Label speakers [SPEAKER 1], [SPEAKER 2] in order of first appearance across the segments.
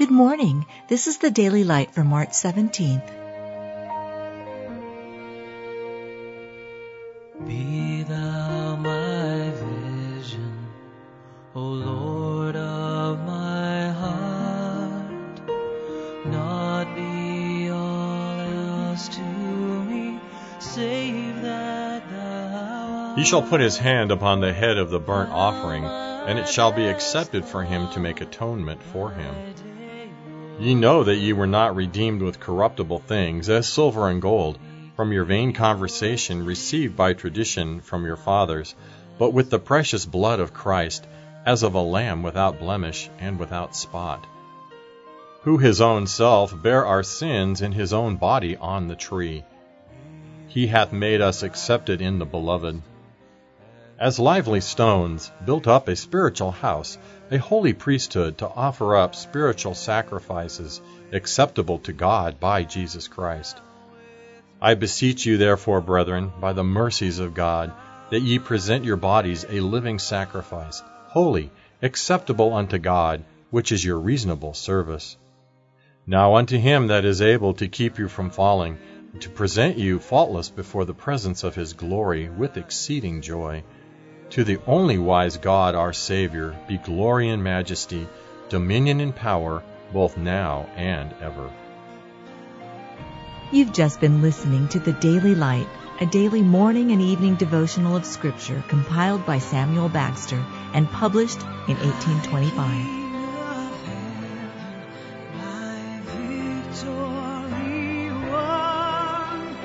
[SPEAKER 1] Good morning. This is the Daily Light for March 17th.
[SPEAKER 2] Be thou my vision, O Lord of my heart, not be all else to me, save that thou
[SPEAKER 3] He shall put his hand upon the head of the burnt offering, and it shall be accepted for him to make atonement for him. Ye know that ye were not redeemed with corruptible things, as silver and gold, from your vain conversation received by tradition from your fathers, but with the precious blood of Christ, as of a lamb without blemish and without spot. Who his own self bare our sins in his own body on the tree. He hath made us accepted in the beloved as lively stones, built up a spiritual house, a holy priesthood to offer up spiritual sacrifices acceptable to God by Jesus Christ. I beseech you, therefore, brethren, by the mercies of God, that ye present your bodies a living sacrifice, holy, acceptable unto God, which is your reasonable service. Now unto him that is able to keep you from falling, to present you faultless before the presence of his glory with exceeding joy, to the only wise God our Savior be glory and majesty, dominion and power, both now and ever.
[SPEAKER 1] You've just been listening to the Daily Light, a daily morning and evening devotional of Scripture compiled by Samuel Bagster and published in 1825.
[SPEAKER 2] my victory won.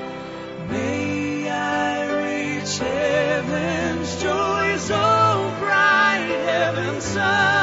[SPEAKER 2] May I reach heaven's joy so bright, heaven's sun.